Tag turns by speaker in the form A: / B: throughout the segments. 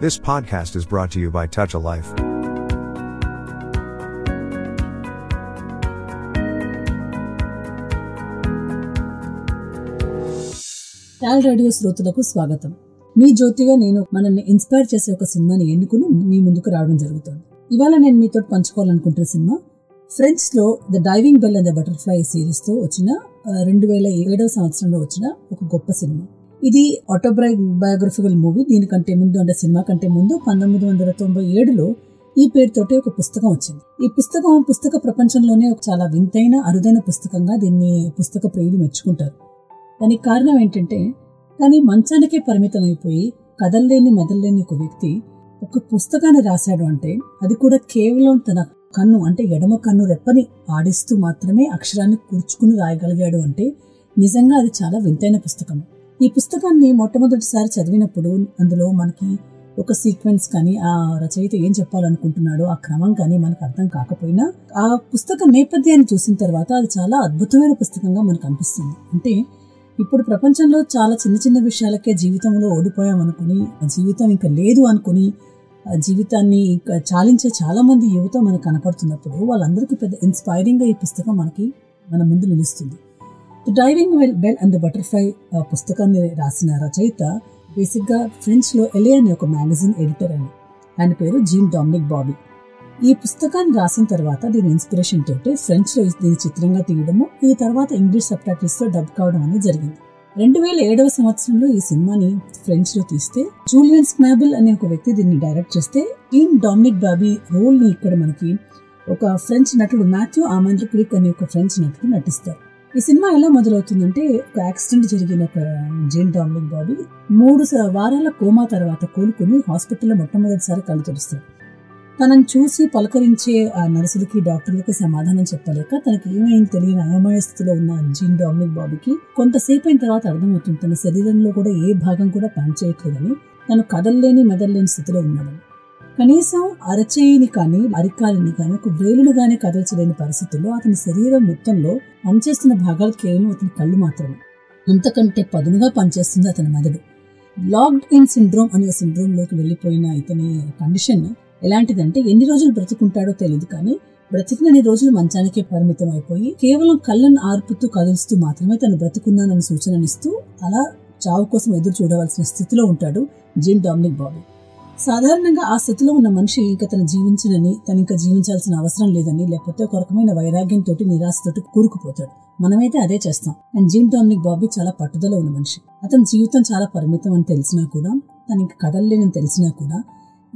A: This podcast is brought to you by Touch a Life.
B: TAL radio శ్రోతలకు స్వాగతం మీ జ్యోతిగా నేను మనల్ని ఇన్స్పైర్ చేసే ఒక సినిమాని ఎన్నుకుని మీ ముందుకు రావడం జరుగుతుంది ఇవాళ నేను మీతో పంచుకోవాలనుకుంటున్న సినిమా ఫ్రెంచ్లో the Diving Bell and the Butterfly సిరీస్తో వచ్చిన రెండు వేల ఏడవ సంవత్సరంలో వచ్చిన ఒక గొప్ప సినిమా. ఇది ఆటోబ్రై బయోగ్రఫికల్ మూవీ దీనికంటే ముందు అంటే సినిమా కంటే ముందు పంతొమ్మిది వందల తొంభై ఏడులో ఈ పేరుతోటి ఒక పుస్తకం వచ్చింది. ఈ పుస్తకం పుస్తక ప్రపంచంలోనే ఒక చాలా వింతైన అరుదైన పుస్తకంగా దీన్ని పుస్తక ప్రియులు మెచ్చుకుంటారు. దానికి కారణం ఏంటంటే కానీ మంచానికే పరిమితం అయిపోయి కదల్లేని మెదల్లేని ఒక వ్యక్తి ఒక పుస్తకాన్ని రాశాడు అంటే అది కూడా కేవలం తన కన్ను అంటే ఎడమ కన్ను రెప్పని ఆడిస్తూ మాత్రమే అక్షరాన్ని కూర్చుకుని రాయగలిగాడు అంటే నిజంగా అది చాలా వింతైన పుస్తకం ఈ పుస్తకాన్ని మొట్టమొదటిసారి చదివినప్పుడు అందులో మనకి ఒక సీక్వెన్స్ కానీ ఆ రచయిత ఏం చెప్పాలనుకుంటున్నాడో ఆ క్రమం కానీ మనకు అర్థం కాకపోయినా ఆ పుస్తక నేపథ్యాన్ని చూసిన తర్వాత అది చాలా అద్భుతమైన పుస్తకంగా మనకు అనిపిస్తుంది. అంటే ఇప్పుడు ప్రపంచంలో చాలా చిన్న చిన్న విషయాలకే జీవితంలో ఓడిపోయాం అనుకుని జీవితం ఇంకా లేదు అనుకుని జీవితాన్ని చాలించే చాలామంది యువత మనకు కనపడుతున్నప్పుడు వాళ్ళందరికీ పెద్ద ఇన్స్పైరింగ్గా ఈ పుస్తకం మనకి మన ముందు నిలుస్తుంది. The Diving well Bell and the Butterfly పుస్తకాన్ని రాసిన రచయిత బేసిక్గా ఫ్రెంచ్లో ఎలే అనే ఒక మ్యాగజైన్ ఎడిటర్ అని ఆయన పేరు జీన్ డామినిక్ బాబీ. ఈ పుస్తకాన్ని రాసిన తర్వాత దీని ఇన్స్పిరేషన్ తోటి ఫ్రెంచ్లో దీని చిత్రంగా తీయడము ఈ తర్వాత ఇంగ్లీష్ సబ్ టైటిల్స్ డబ్ కావడం అనేది జరిగింది. రెండు వేల ఏడవ సంవత్సరంలో ఈ సినిమాని ఫ్రెంచ్లో తీస్తే జూలియన్ స్నాబిల్ అనే ఒక వ్యక్తి దీన్ని డైరెక్ట్ చేస్తే ఈన్ డామినిక్ బాబీ రోల్ని ఇక్కడ మనకి ఒక ఫ్రెంచ్ నటుడు మాథ్యూ ఆమంద్ర క్రిక్ అనే ఒక ఫ్రెంచ్ నటుడు నటిస్తారు. ఈ సినిమా ఎలా మొదలవుతుందంటే ఒక యాక్సిడెంట్ జరిగిన ఒక జైన్ డామినిక్ బాబీ మూడు వారాల కోమా తర్వాత కోలుకుని హాస్పిటల్లో మొట్టమొదటిసారి కళ్ళు తెరుస్తాడు. తనను చూసి పలకరించే ఆ నర్సులకి డాక్టర్లకి సమాధానం చెప్పలేక తనకి ఏమైంది తెలియని అయోమయ స్థితిలో ఉన్న జీన్ డామినిక్ బాబుకి కొంతసేపు అయిన తర్వాత అర్థమవుతుంది. తన శరీరంలో కూడా ఏ భాగం కూడా పనిచేయట్లేదని తను కదల్లేని మెదల్లేని స్థితిలో ఉన్నాడని కనీసం అరచేయిని కానీ అరికాలని కానీ ఒక వేలును కానీ కదల్చలేని పరిస్థితుల్లో అతని శరీరం మొత్తంలో పనిచేస్తున్న భాగాలు కేవలం అతని కళ్ళు మాత్రమే. అంతకంటే పదునుగా పనిచేస్తుంది అతని మెదడు. లాక్డ్ ఇన్ సిండ్రోమ్ అనే సిండ్రోమ్లోకి ఇతని కండిషన్ ఎలాంటిదంటే ఎన్ని రోజులు బ్రతుకుంటాడో తెలియదు కానీ బ్రతికినన్ని రోజులు మంచానికే పరిమితం అయిపోయి కేవలం కళ్ళను ఆర్పుతూ కదులుస్తూ మాత్రమే తను బ్రతుకున్నానని సూచననిస్తూ అలా చావు కోసం ఎదురు చూడవలసిన స్థితిలో ఉంటాడు జీన్ డామినిక్ బాబీ. సాధారణంగా ఆ స్థితిలో ఉన్న మనిషి ఇంకా తను జీవించనని తను ఇంకా జీవించాల్సిన అవసరం లేదని లేకపోతే ఒక రకమైన వైరాగ్యంతో నిరాశతోటి కూరుకుపోతాడు. మనమైతే అదే చేస్తాం. అండ్ జీన్ డామినిక్ బాబీ చాలా పట్టుదల ఉన్న మనిషి. అతని జీవితం చాలా పరిమితం అని తెలిసినా కూడా తనకి కదలలేనని తెలిసినా కూడా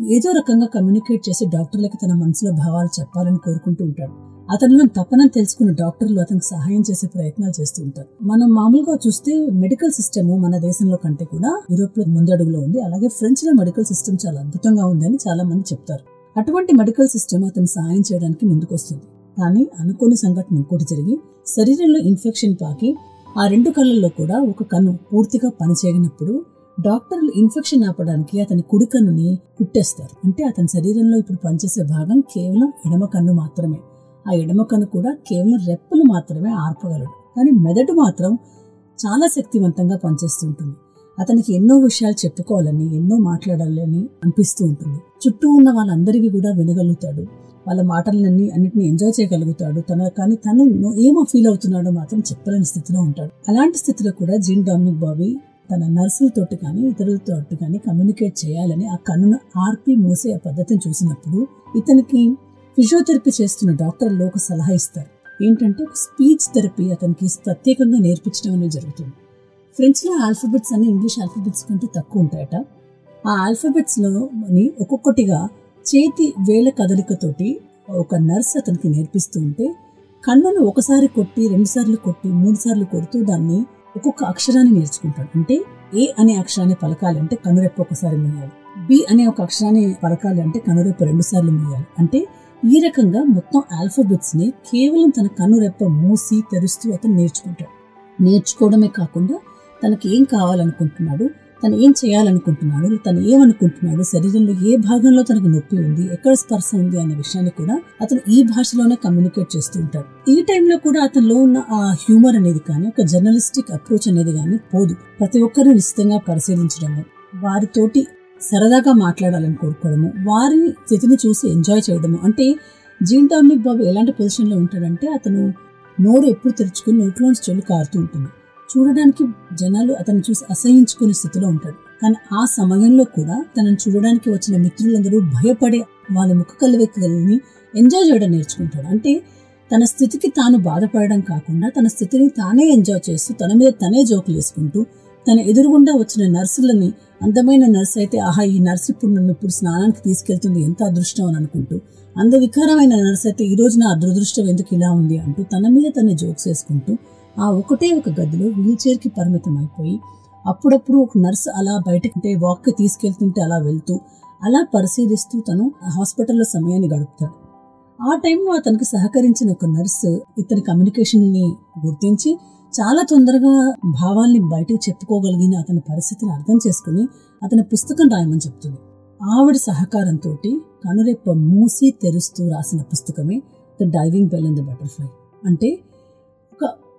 B: ఏదో రకంగా కమ్యూనికేట్ చేసి డాక్టర్లకి తన మనసులో భావాలు చెప్పాలని కోరుకుంటూ ఉంటాడు. అతనిలో తప్పనని తెలుసుకున్న డాక్టర్లు అతనికి సహాయం చేసే ప్రయత్నాలు చేస్తూ ఉంటారు. మనం మామూలుగా చూస్తే మెడికల్ సిస్టమ్ మన దేశంలో కంటే కూడా యూరోప్లో ముందడుగులో ఉంది. అలాగే ఫ్రెంచ్లో మెడికల్ సిస్టమ్ చాలా అద్భుతంగా ఉందని చాలా మంది చెప్తారు. అటువంటి మెడికల్ సిస్టమ్ అతను సహాయం చేయడానికి ముందుకొస్తుంది. కానీ అనుకోని సంఘటన ఇంకోటి జరిగి శరీరంలో ఇన్ఫెక్షన్ పాకి ఆ రెండు కళ్ళల్లో కూడా ఒక కన్ను పూర్తిగా పనిచేయనప్పుడు డాక్టర్లు ఇన్ఫెక్షన్ ఆపడానికి అతని కుడి కన్నుని కుట్టేస్తారు అంటే అతని శరీరంలో ఇప్పుడు పనిచేసే భాగం కేవలం ఎడమ కన్ను మాత్రమే. ఆ ఎడమ కన్ను కూడా కేవలం రెప్పలు మాత్రమే ఆర్పగలడు. కానీ మెదడు మాత్రం చాలా శక్తివంతంగా పనిచేస్తూ ఉంటుంది. అతనికి ఎన్నో విషయాలు చెప్పుకోవాలని ఎన్నో మాట్లాడాలని అనిపిస్తూ ఉంటుంది. చుట్టూ ఉన్న వాళ్ళందరికీ కూడా వినగలుగుతాడు. వాళ్ళ మాటలన్నీ అన్నిటిని ఎంజాయ్ చేయగలుగుతాడు. తన కానీ తను ఏమో ఫీల్ అవుతున్నాడో మాత్రం చెప్పలేని స్థితిలో ఉంటాడు. అలాంటి స్థితిలో కూడా జీన్ డామినిక్ బాబీ తన నర్సులతోటి కానీ ఇతరులతో కానీ కమ్యూనికేట్ చేయాలని ఆ కన్నును ఆర్పి మూసే ఆ పద్ధతిని చూసినప్పుడు ఇతనికి ఫిజియోథెరపీ చేస్తున్న డాక్టర్లు ఒక సలహా ఇస్తారు. ఏంటంటే ఒక స్పీచ్ థెరపీ అతనికి ప్రత్యేకంగా నేర్పించడం అనేది జరుగుతుంది. ఫ్రెంచ్లో ఆల్ఫాబెట్స్ అన్ని ఇంగ్లీష్ ఆల్ఫబెట్స్ కంటే తక్కువ ఉంటాయట. ఆ ఆల్ఫబెట్స్లోని ఒక్కొక్కటిగా చేతి వేల కదలికతోటి ఒక నర్స్ అతనికి నేర్పిస్తూ ఉంటే కన్నును ఒకసారి కొట్టి రెండుసార్లు కొట్టి మూడు సార్లు కొడుతూ దాన్ని ఒక్కొక్క అక్షరాన్ని నేర్చుకుంటాడు. అంటే ఏ అనే అక్షరాన్ని పలకాలి అంటే కనురెప్ప ఒకసారి మూయాలి. బి అనే ఒక అక్షరాన్ని పలకాలి అంటే కనురెప్ప రెండు సార్లు మూయాలి. అంటే ఈ రకంగా మొత్తం ఆల్ఫాబెట్స్ని కేవలం తన కనురెప్ప మూసి తెరుస్తూ అతను నేర్చుకుంటాడు. నేర్చుకోవడమే కాకుండా తనకి ఏం కావాలనుకుంటున్నాడు? తను ఏం చేయాలనుకుంటున్నాడు తను ఏమనుకుంటున్నాడు శరీరంలో ఏ భాగంలో తనకు నొప్పి ఉంది ఎక్కడ స్పర్శ ఉంది అనే విషయాన్ని కూడా అతను ఈ భాషలోనే కమ్యూనికేట్ చేస్తూ ఉంటాడు. ఈ టైంలో కూడా అతనిలో ఉన్న ఆ హ్యూమర్ అనేది కానీ ఒక జర్నలిస్టిక్ అప్రోచ్ అనేది కానీ పోదు. ప్రతి ఒక్కరిని నిశ్చితంగా పరిశీలించడము వారితోటి సరదాగా మాట్లాడాలని కోరుకోవడము వారిని స్థితిని చూసి ఎంజాయ్ చేయడము. అంటే జీన్ డామినిక్ బాబు ఎలాంటి పొజిషన్లో ఉంటాడంటే అతను నోరు ఎప్పుడు తెరుచుకుని నోట్లోంచి చెల్లు కారుతూ ఉంటుంది. చూడడానికి జనాలు అతను చూసి అసహించుకునే స్థితిలో ఉంటాడు. కానీ ఆ సమయంలో కూడా తనను చూడడానికి వచ్చిన మిత్రులందరూ భయపడే వాళ్ళ ముఖ కలవెక్కల్ని ఎంజాయ్ చేయడం నేర్చుకుంటాడు. అంటే తన స్థితికి తాను బాధపడడం కాకుండా తన స్థితిని తానే ఎంజాయ్ చేస్తూ తన మీద తనే జోకులు వేసుకుంటూ తన ఎదురుగుండా వచ్చిన నర్సులని అందమైన నర్స్ అయితే ఆహా ఈ నర్స్ ఇప్పుడు నన్ను ఇప్పుడు స్నానానికి తీసుకెళ్తుంది ఎంత అదృష్టం అని అనుకుంటూ అందవికారమైన నర్స్ అయితే ఈ రోజు నా దురదృష్టం ఎందుకు ఇలా ఉంది అంటూ తన మీద తనే జోక్స్ వేసుకుంటూ ఆ ఒకటే ఒక గదిలో వీల్ చైర్కి పరిమితం అయిపోయి అప్పుడప్పుడు ఒక నర్సు అలా బయటకుంటే వాక్కి తీసుకెళ్తుంటే అలా వెళ్తూ అలా పరిశీలిస్తూ తను హాస్పిటల్లో సమయాన్ని గడుపుతాడు. ఆ టైంలో అతనికి సహకరించిన ఒక నర్సు ఇతని కమ్యూనికేషన్ని గుర్తించి చాలా తొందరగా భావాల్ని బయటకు చెప్పుకోగలిగిన అతని పరిస్థితిని అర్థం చేసుకుని అతని పుస్తకం రాయమని చెప్తుంది. ఆవిడ సహకారంతో కనురెప్ప మూసి తెరుస్తూ రాసిన పుస్తకమే the Diving Bell and the Butterfly. అంటే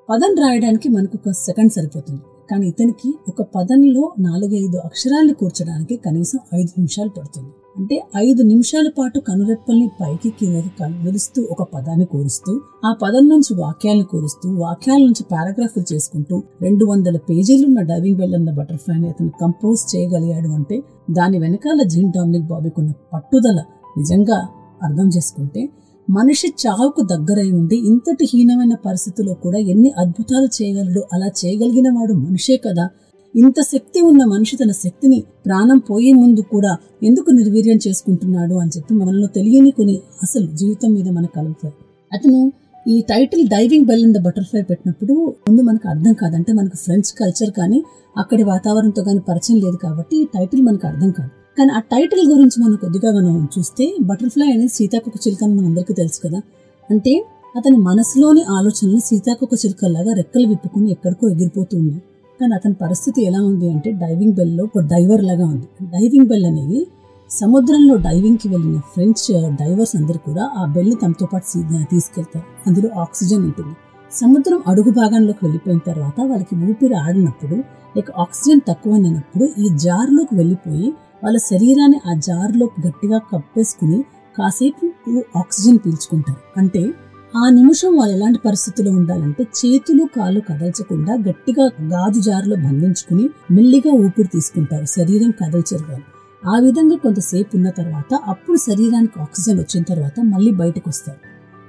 B: పదం రాయడానికి మనకు ఒక సెకండ్ సరిపోతుంది. కానీ ఇతనికి ఒక పదంలో నాలుగైదు అక్షరాల్ని కూర్చడానికి కనీసం ఐదు నిమిషాలు పడుతుంది. అంటే ఐదు నిమిషాల పాటు కనురెప్పల్ని పైకి కిందకి కలుస్తూ ఒక పదాన్ని కూరుస్తూ ఆ పదం నుంచి వాక్యాలను కూరుస్తూ వాక్యాల నుంచి పారాగ్రాఫ్లు చేసుకుంటూ రెండు వందల పేజీలు ఉన్న డైవింగ్ బెల్ అన్న బటర్ఫ్లైని అతను కంపోజ్ చేయగలిగాడు అంటే దాని వెనకాల జీన్ డామినిక్ బాబీకున్న పట్టుదల నిజంగా అర్థం చేసుకుంటే మనిషి చావుకు దగ్గరై ఉండి ఇంతటి హీనమైన పరిస్థితిలో కూడా ఎన్ని అద్భుతాలు చేయగలడు అలా చేయగలిగిన వాడు మనిషే కదా. ఇంత శక్తి ఉన్న మనిషి తన శక్తిని ప్రాణం పోయే ముందు కూడా ఎందుకు నిర్వీర్యం చేసుకుంటున్నాడు అని చెప్పి మనలో తెలియని కొన్ని అసలు జీవితం మీద మనకు కలుగుతాయి అతను ఈ title Diving Bell in the Butterfly పెట్టినప్పుడు ముందు మనకు అర్థం కాదంటే మనకు ఫ్రెంచ్ కల్చర్ కానీ అక్కడి వాతావరణంతో కానీ పరిచయం లేదు కాబట్టి ఈ టైటిల్ మనకు అర్థం కాదు. కానీ ఆ టైటిల్ గురించి మనం కొద్దిగా మనం చూస్తే బటర్ఫ్లై అనేది సీతాకొక చిలుక అని మనందరికీ తెలుసు కదా. అంటే అతని మనసులోని ఆలోచనలు సీతాకొక చిలుకలాగా రెక్కలు విప్పుకుని ఎక్కడికో ఎగిరిపోతూ ఉన్నాయి కానీ అతని పరిస్థితి ఎలా ఉంది అంటే డైవింగ్ బెల్లో ఒక డైవర్ లాగా ఉంది. డైవింగ్ బెల్ అనేది సముద్రంలో డైవింగ్కి వెళ్ళిన ఫ్రెంచ్ డైవర్స్ అందరు కూడా ఆ బెల్ని తమతో పాటు తీసుకెళ్తారు. అందులో ఆక్సిజన్ ఉంటుంది. సముద్రం అడుగు భాగంలోకి వెళ్ళిపోయిన తర్వాత వాళ్ళకి ఊపిరి ఆడినప్పుడు లేక ఆక్సిజన్ తక్కువైనప్పుడు ఈ జార్లోకి వెళ్ళిపోయి వాళ్ళ శరీరాన్ని ఆ జార్లో గట్టిగా కప్పేసుకుని కాసేపు ఆక్సిజన్ పీల్చుకుంటారు. అంటే ఆ నిమిషం వాళ్ళు ఎలాంటి పరిస్థితిలో ఉండాలంటే చేతులు కాళ్ళు కదల్చకుండా గట్టిగా గాజు జారులో బంధించుకుని మెల్లిగా ఊపిరి తీసుకుంటారు శరీరం కదల్చరు వాళ్ళు ఆ విధంగా కొంతసేపు ఉన్న తర్వాత అప్పుడు శరీరానికి ఆక్సిజన్ వచ్చిన తర్వాత మళ్ళీ బయటకు వస్తారు.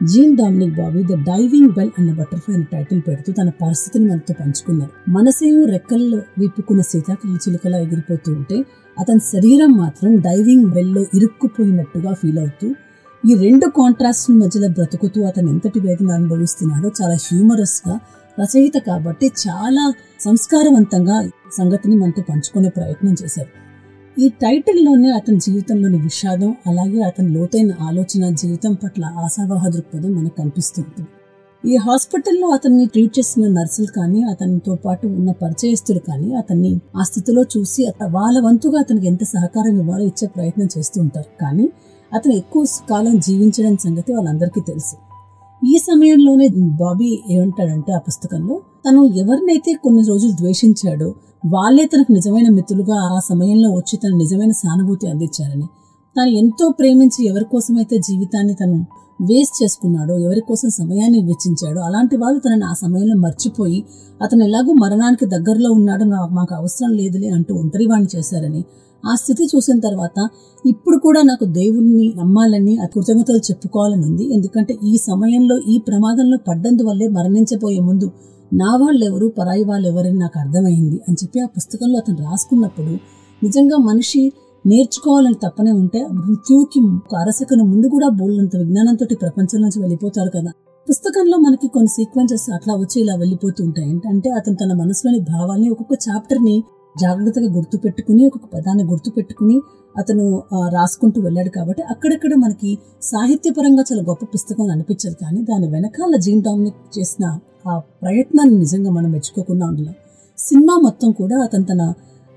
B: Jean Dominique Bauby the Diving Bell అన్న బటర్ఫ్లై అనే టైటిల్ పెడుతూ తన పరిస్థితిని మనతో పంచుకున్నారు. మనసేమో రెక్కల్లో విప్పుకున్న సీతాకల చిలుకలా ఎగిరిపోతూ ఉంటే అతని శరీరం మాత్రం డైవింగ్ బెల్లో ఇరుక్కుపోయినట్టుగా ఫీల్ అవుతూ ఈ రెండు కాంట్రాస్ట్ మధ్యలో బ్రతుకుతూ అతను ఎంతటి వేదన అనుభవిస్తున్నాడో చాలా హ్యూమరస్గా రచయిత కాబట్టి చాలా సంస్కారవంతంగా సంగతిని మనతో పంచుకునే ప్రయత్నం చేశారు ఈ టైటిల్లోనే అతని జీవితంలోని విషాదం అలాగే అతని లోతైన ఆలోచన జీవితం పట్ల ఆశావాహ దృక్పథం మనకు కనిపిస్తుంది ఈ హాస్పిటల్లో అతన్ని ట్రీట్ చేసిన నర్సులు కానీ అతనితో పాటు ఉన్న పరిచయస్తులు కానీ అతన్ని ఆ స్థితిలో చూసి వాళ్ళ వంతుగా అతనికి ఎంత సహకారం ఇవ్వాలో ఇచ్చే ప్రయత్నం చేస్తూ ఉంటారు. కానీ అతను ఎక్కువ కాలం జీవించడం సంగతి వాళ్ళందరికీ తెలుసు. ఈ సమయంలోనే బాబీ ఏమంటాడంటే ఆ పుస్తకంలో తను ఎవరినైతే కొన్ని రోజులు ద్వేషించాడో వాళ్ళే తనకు నిజమైన మిత్రులుగా ఆ సమయంలో వచ్చి తన నిజమైన సానుభూతి అందించారని తను ఎంతో ప్రేమించి ఎవరి కోసమైతే జీవితాన్ని తను వేస్ట్ చేసుకున్నాడో ఎవరి కోసం సమయాన్ని వెచ్చించాడో అలాంటి వాళ్ళు తనని ఆ సమయంలో మర్చిపోయి అతను ఎలాగో మరణానికి దగ్గరలో ఉన్నాడో మాకు అవసరం లేదులే అంటూ ఒంటరివాణ్ణి చేశారని ఆ స్థితి చూసిన తర్వాత ఇప్పుడు కూడా నాకు దేవుణ్ణి నమ్మాలని ఆ కృతజ్ఞతలు చెప్పుకోవాలని ఉంది. ఎందుకంటే ఈ సమయంలో ఈ ప్రమాదంలో పడ్డందువల్లే మరణించబోయే ముందు నా వాళ్ళెవరు పరాయి వాళ్ళు ఎవరని నాకు అర్థమైంది అని చెప్పి ఆ పుస్తకంలో అతను రాసుకున్నప్పుడు నిజంగా మనిషి నేర్చుకోవాలని తప్పనే ఉంటే మృత్యువుకి అరసకను ముందు కూడా బోల్నంత విజ్ఞానంతో ప్రపంచం నుంచి వెళ్ళిపోతారు కదా. పుస్తకంలో మనకి కొన్ని సీక్వెన్సెస్ అట్లా వచ్చి ఇలా వెళ్ళిపోతూ ఉంటాయి. ఏంటంటే అతను తన మనసులోని భావాల్ని ఒక్కొక్క చాప్టర్ని జాగ్రత్తగా గుర్తు పెట్టుకుని ఒక్కొక్క పదాన్ని గుర్తు పెట్టుకుని అతను రాసుకుంటూ వెళ్ళాడు కాబట్టి అక్కడక్కడ మనకి సాహిత్యపరంగా చాలా గొప్ప పుస్తకం అనిపించదు కానీ దాని వెనకాల జీన్ డామినిక్ చేసిన ఆ ప్రయత్నాన్ని నిజంగా మనం మెచ్చుకోకుండా ఉండలేం. సినిమా మొత్తం కూడా అతను తన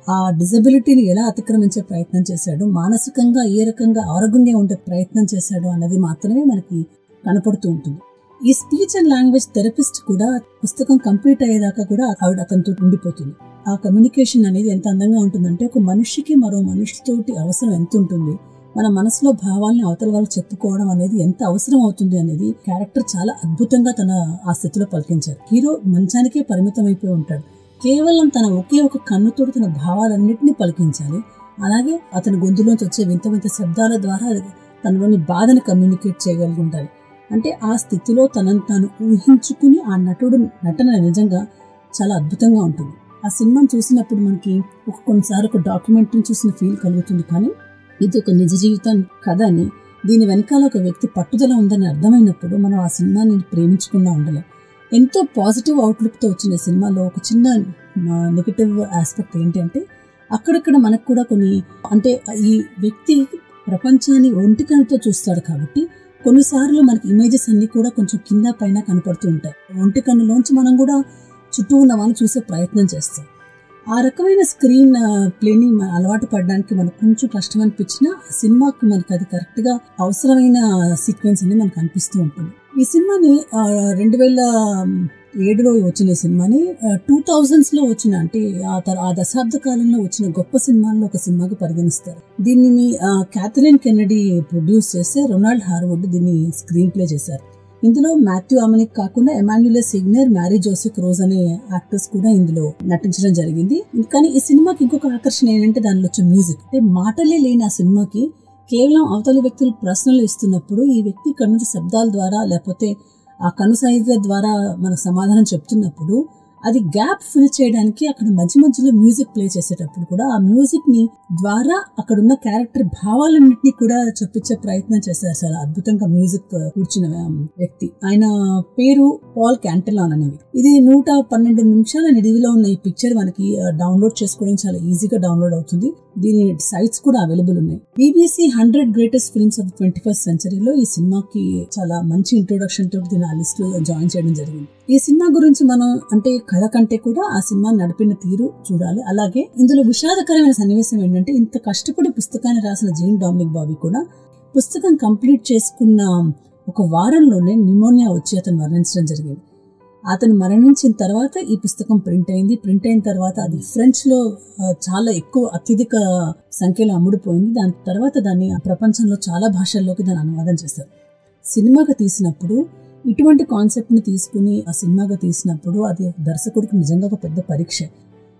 B: ఆ డిజబిలిటీని ఎలా అతిక్రమించే ప్రయత్నం చేశాడు మానసికంగా ఏ రకంగా ఆరోగ్యంగా ఉండే ప్రయత్నం చేశాడు అన్నది మాత్రమే మనకి కనపడుతూ ఉంటుంది. ఈ స్పీచ్ అండ్ లాంగ్వేజ్ థెరపిస్ట్ కూడా పుస్తకం కంప్లీట్ అయ్యేదాకా కూడా ఆవిడ అతనితో ఉండిపోతుంది. ఆ కమ్యూనికేషన్ అనేది ఎంత అందంగా ఉంటుందంటే ఒక మనిషికి మరో మనిషితోటి అవసరం ఎంత ఉంటుంది? మన మనసులో భావాల్ని అవతల వాళ్ళు చెప్పుకోవడం అనేది ఎంత అవసరం అవుతుంది అనేది క్యారెక్టర్ చాలా అద్భుతంగా తన ఆ స్థితిలో పలికించారు. హీరో మంచానికే పరిమితం అయిపోయి ఉంటాడు. కేవలం తన ఒకే ఒక కన్నుతోడు తన భావాలన్నింటినీ పలికించాలి. అలాగే అతని గొంతులోంచి వచ్చే వింత వింత శబ్దాల ద్వారా తనలోని బాధను కమ్యూనికేట్ చేయగలిగి ఉండాలి అంటే ఆ స్థితిలో తనను తాను ఊహించుకుని ఆ నటుడు నటన నిజంగా చాలా అద్భుతంగా ఉంటుంది. ఆ సినిమాను చూసినప్పుడు మనకి ఒక కొన్నిసార్లు ఒక డాక్యుమెంటరీ చూసిన ఫీల్ కలుగుతుంది. కానీ ఇది ఒక నిజ జీవితం కథ అని దీని వెనకాల ఒక వ్యక్తి పట్టుదల ఉందని అర్థమైనప్పుడు మనం ఆ సినిమాని ప్రేమించకుండా ఉండలేం. ఎంతో పాజిటివ్ అవుట్లుక్తో వచ్చిన సినిమాలో ఒక చిన్న నెగిటివ్ ఆస్పెక్ట్ ఏంటంటే అక్కడక్కడ మనకు కూడా కొన్ని అంటే ఈ వ్యక్తి ప్రపంచాన్ని ఒంటికలతో చూస్తాడు కాబట్టి కొన్నిసార్లు మనకి ఇమేజెస్ అన్ని కూడా కొంచెం కింద పైన కనపడుతూ ఉంటాయి. ఒంటి కన్నులోంచి మనం కూడా చుట్టూ ఉన్న వాళ్ళని చూసే ప్రయత్నం చేస్తాం. ఆ రకమైన స్క్రీన్ ప్లేని అలవాటు పడడానికి మనకు కొంచెం కష్టం అనిపించినా ఆ సినిమాకి మనకి అది కరెక్ట్గా అవసరమైన సీక్వెన్స్ అని మనకు అనిపిస్తూ ఉంటుంది. ఈ సినిమాని రెండు వేల ఏడులో వచ్చిన సినిమాని టూ థౌజండ్స్లో వచ్చిన అంటే ఆ తర ఆ దశాబ్ద కాలంలో వచ్చిన గొప్ప సినిమాల్లో ఒక సినిమాగా పరిగణిస్తారు. దీనిని క్యాథరిన్ కెన్నడీ ప్రొడ్యూస్ చేస్తే రొనాల్డ్ హార్వుడ్ దీన్ని స్క్రీన్ ప్లే చేశారు. ఇందులో మాథ్యూ అమనిక్ కాకుండా Emmanuelle Seigner Marie Josee Croze అనే యాక్టర్స్ కూడా ఇందులో నటించడం జరిగింది. కానీ ఈ సినిమాకి ఇంకొక ఆకర్షణ ఏంటంటే దానిలో వచ్చే మ్యూజిక్. అంటే మాటలే లేని ఆ సినిమాకి కేవలం అవతలి వ్యక్తులు ప్రశ్నలు ఇస్తున్నప్పుడు ఈ వ్యక్తి ఇక్కడ నుంచి శబ్దాల ద్వారా లేకపోతే ఆ కనుసైగ ద్వారా మనకు సమాధానం చెప్తున్నప్పుడు అది గ్యాప్ ఫిల్ చేయడానికి అక్కడ మధ్య మధ్యలో మ్యూజిక్ ప్లే చేసేటప్పుడు కూడా ఆ మ్యూజిక్ని ద్వారా అక్కడ ఉన్న క్యారెక్టర్ భావాలన్నింటినీ కూడా చెప్పించే ప్రయత్నం చేశారు. చాలా అద్భుతంగా మ్యూజిక్ కూర్చున్న వ్యక్తి. ఆయన పేరు పాల్ క్యాంటలాన్ అనేది ఇది నూట పన్నెండు నిమిషాల నిడివిలో ఉన్న ఈ పిక్చర్ మనకి డౌన్లోడ్ చేసుకోవడం చాలా ఈజీగా డౌన్లోడ్ అవుతుంది. దీని సైట్స్ కూడా అవైలబుల్ ఉన్నాయి. BBC hundred greatest films of twenty first సెంచరీలో ఈ సినిమాకి చాలా మంచి ఇంట్రొడక్షన్ తోటి దీని ఆ లిస్ట్లో జాయిన్ చేయడం జరిగింది. ఈ సినిమా గురించి మనం అంటే కథ కంటే కూడా ఆ సినిమా నడిపిన తీరు చూడాలి. అలాగే ఇందులో విషాదకరమైన సన్నివేశం ఏంటంటే ఇంత కష్టపడి పుస్తకాన్ని రాసిన జీన్ డామినిక్ బాబీ కూడా పుస్తకం కంప్లీట్ చేసుకున్న ఒక వారంలోనే నిమోనియా వచ్చి అతను మరణించడం జరిగింది. అతను మరణించిన తర్వాత ఈ పుస్తకం ప్రింట్ అయింది. ప్రింట్ అయిన తర్వాత అది ఫ్రెంచ్లో చాలా ఎక్కువ అత్యధిక సంఖ్యలో అమ్ముడుపోయింది. దాని తర్వాత దాన్ని ప్రపంచంలో చాలా భాషల్లోకి దాన్ని అనువాదం చేశారు. సినిమాగా తీసినప్పుడు ఇటువంటి కాన్సెప్ట్ని తీసుకుని ఆ సినిమాగా తీసినప్పుడు అది దర్శకుడికి నిజంగా ఒక పెద్ద పరీక్ష.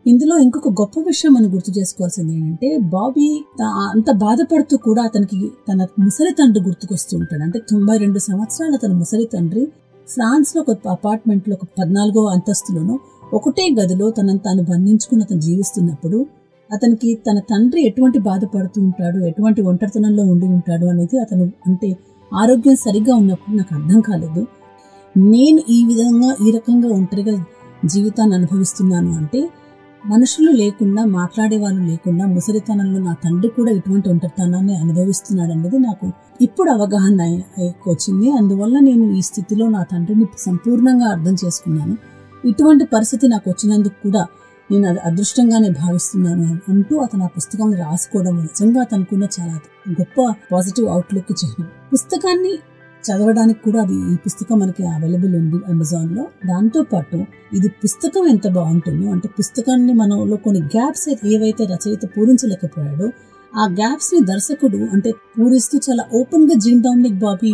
B: ఇందులో ఇంకొక గొప్ప విషయం మనం గుర్తు చేసుకోవాల్సింది ఏంటంటే బాబీ అంత బాధపడుతూ కూడా అతనికి తన ముసలి తండ్రి గుర్తుకొస్తూ ఉంటాడు. అంటే తొంభై రెండు సంవత్సరాల తన ముసలి తండ్రి ఫ్రాన్స్లో ఒక అపార్ట్మెంట్లో ఒక పద్నాలుగో అంతస్తులోనూ ఒకటే గదిలో తనను తాను బంధించుకుని అతను జీవిస్తున్నప్పుడు అతనికి తన తండ్రి ఎటువంటి బాధపడుతూ ఉంటాడు ఎటువంటి ఒంటరితనంలో ఉండి ఉంటాడు అనేది అతను అంటే ఆరోగ్యం సరిగ్గా ఉన్నప్పుడు నాకు అర్థం కాలేదు. నేను ఈ విధంగా ఈ రకంగా ఒంటరిగా జీవితాన్ని అనుభవిస్తున్నాను అంటే మనుషులు లేకుండా మాట్లాడే వాళ్ళు లేకుండా ముసలితనంలో నా తండ్రి కూడా ఇటువంటి ఒంటరితనాన్ని అనుభవిస్తున్నాడు అనేది నాకు ఇప్పుడు అవగాహన వచ్చింది. అందువల్ల నేను ఈ స్థితిలో నా తండ్రిని సంపూర్ణంగా అర్థం చేసుకున్నాను. ఇటువంటి పరిస్థితి నాకు వచ్చినందుకు కూడా నేను అది అదృష్టంగానే భావిస్తున్నాను అంటూ అతను ఆ పుస్తకం రాసుకోవడం నిజంగా అతనుకున్న చాలా గొప్ప పాజిటివ్ అవుట్లుక్ చిహ్నం పుస్తకాన్ని చదవడానికి కూడా అది ఈ పుస్తకం మనకి అవైలబుల్ ఉంది అమెజాన్లో దాంతో పాటు ఇది పుస్తకం ఎంత బాగుంటుందో అంటే పుస్తకాన్ని మనలో కొన్ని గ్యాప్స్ ఏవైతే రచయిత పూరించలేకపోయాడో ఆ గ్యాప్స్ని దర్శకుడు అంటే పూరిస్తూ చాలా ఓపెన్గా జీన్ డామినిక్ బాబీ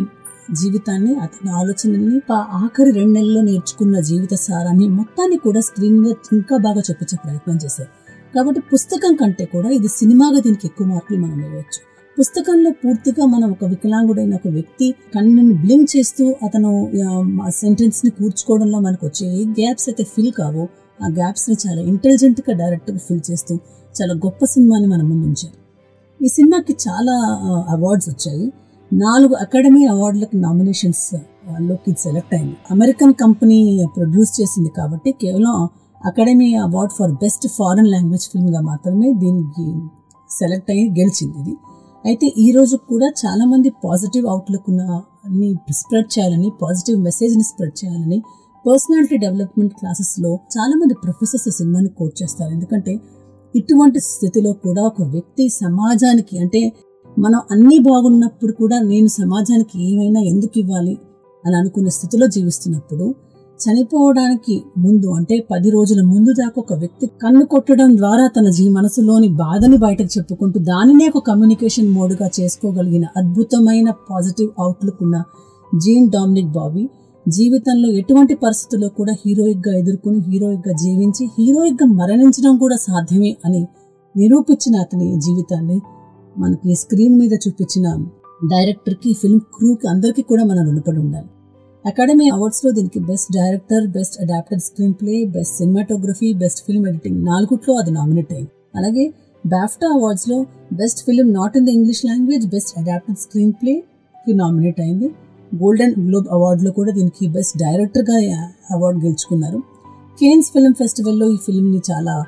B: జీవితాన్ని అతని ఆలోచనల్ని ఆఖరి రెండు నెలల్లో నేర్చుకున్న జీవిత సారాన్ని మొత్తాన్ని కూడా స్క్రీన్ మీద ఇంకా బాగా చూపించే ప్రయత్నం చేశారు. కాబట్టి పుస్తకం కంటే కూడా ఇది సినిమాగా దీనికి ఎక్కువ మార్కులు మనం ఇవ్వచ్చు. పుస్తకంలో పూర్తిగా మనం ఒక వికలాంగుడైన ఒక వ్యక్తి కన్నుని బ్లింక్ చేస్తూ అతను సెంటెన్స్ని కూర్చుకోవడంలో మనకు వచ్చే గ్యాప్స్ అయితే ఫిల్ కావు. ఆ గ్యాప్స్ని చాలా ఇంటెలిజెంట్గా డైరెక్ట్గా ఫిల్ చేస్తూ చాలా గొప్ప సినిమాని మనం ముందుంచారు. ఈ సినిమాకి చాలా అవార్డ్స్ వచ్చాయి. నాలుగు అకాడమీ అవార్డులకు నామినేషన్స్లోకి సెలెక్ట్ అయింది. అమెరికన్ కంపెనీ ప్రొడ్యూస్ చేసింది కాబట్టి కేవలం Academy Award for best foreign language ఫిల్మ్గా మాత్రమే దీనికి సెలెక్ట్ అయ్యి గెలిచింది ఇది. అయితే ఈ రోజు కూడా చాలామంది పాజిటివ్ అవుట్లుక్ని స్ప్రెడ్ చేయాలని పాజిటివ్ మెసేజ్ని స్ప్రెడ్ చేయాలని పర్సనాలిటీ డెవలప్మెంట్ క్లాసెస్లో ప్రొఫెసర్స్ సినిమాని కోట్ చేస్తారు. ఎందుకంటే ఇటువంటి స్థితిలో కూడా ఒక వ్యక్తి సమాజానికి అంటే మనం అన్నీ బాగున్నప్పుడు కూడా నేను సమాజానికి ఏమైనా ఎందుకు ఇవ్వాలి అని అనుకున్న స్థితిలో జీవిస్తున్నప్పుడు చనిపోవడానికి ముందు అంటే పది రోజుల ముందు దాకా ఒక వ్యక్తి కన్ను కొట్టడం ద్వారా తన జీ మనసులోని బాధని బయటకు చెప్పుకుంటూ దానినే ఒక కమ్యూనికేషన్ మోడ్గా చేసుకోగలిగిన అద్భుతమైన పాజిటివ్ అవుట్లుక్ ఉన్న జీన్ డామినిక్ బాబీ జీవితంలో ఎటువంటి పరిస్థితుల్లో కూడా హీరోయిక్గా ఎదుర్కొని హీరోయిక్గా జీవించి హీరోయిక్గా మరణించడం కూడా సాధ్యమే అని నిరూపించిన అతని జీవితాన్ని మనకి స్క్రీన్ మీద చూపించిన డైరెక్టర్కి ఫిల్మ్ క్రూకి అందరికీ కూడా మనం రుణపడి ఉండాలి. అకాడమీ అవార్డ్స్లో దీనికి best director best adapted screen play best cinematography best film editing నాలుగుట్లో అది నామినేట్ అయింది అలాగే BAFTA అవార్డ్స్లో best film not in the English language best adapted screen ప్లేకి nominate అయింది. గోల్డెన్ గ్లోబ్ అవార్డులో కూడా దీనికి బెస్ట్ డైరెక్టర్గా అవార్డు గెలుచుకున్నారు. కేన్స్ ఫిల్మ్ ఫెస్టివల్లో ఈ ఫిల్మ్ని చాలా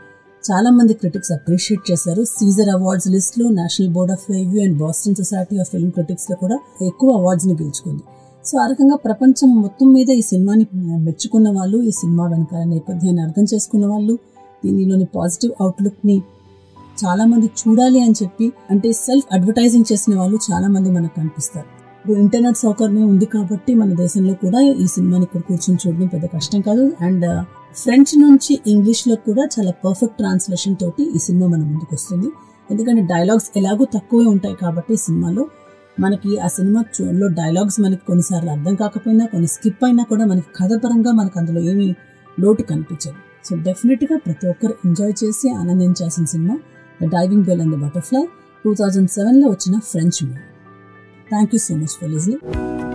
B: చాలా మంది క్రిటిక్స్ అప్రిషియేట్ చేశారు. సీజర్ అవార్డ్స్ లిస్ట్లో National Board of Review and Boston Society of Film క్రిటిక్స్లో కూడా ఎక్కువ అవార్డ్స్ని గెలుచుకుంది. సో ఆ రకంగా ప్రపంచం మొత్తం మీద ఈ సినిమాని మెచ్చుకున్న వాళ్ళు ఈ సినిమా వెనకాల నేపథ్యాన్ని అర్థం చేసుకున్న వాళ్ళు దీనిలోని పాజిటివ్ అవుట్లుక్ని చాలా మంది చూడాలి అని చెప్పి అంటే సెల్ఫ్ అడ్వర్టైజింగ్ చేసిన వాళ్ళు చాలా మంది మనకు కనిపిస్తారు. ఇప్పుడు ఇంటర్నెట్ సౌకర్యం ఉంది కాబట్టి మన దేశంలో కూడా ఈ సినిమాని ఇక్కడ కూర్చొని చూడడం పెద్ద కష్టం కాదు. అండ్ ఫ్రెంచ్ నుంచి ఇంగ్లీష్లో కూడా చాలా పర్ఫెక్ట్ ట్రాన్స్లేషన్ తోటి ఈ సినిమా మన ముందుకు వస్తుంది. ఎందుకంటే డైలాగ్స్ ఎలాగో తక్కువే ఉంటాయి కాబట్టి సినిమాలో మనకి ఆ సినిమా లో డైలాగ్స్ మనకి కొన్నిసార్లు అర్థం కాకపోయినా కొన్ని స్కిప్ అయినా కూడా మనకి కథపరంగా మనకు అందులో ఏమీ లోటు కనిపించదు. సో డెఫినెట్గా ప్రతి ఒక్కరు ఎంజాయ్ చేసి ఆనందించాల్సిన cinema the Diving Bell and the Butterfly two thousand సెవెన్లో వచ్చిన French movie thank you so much for listening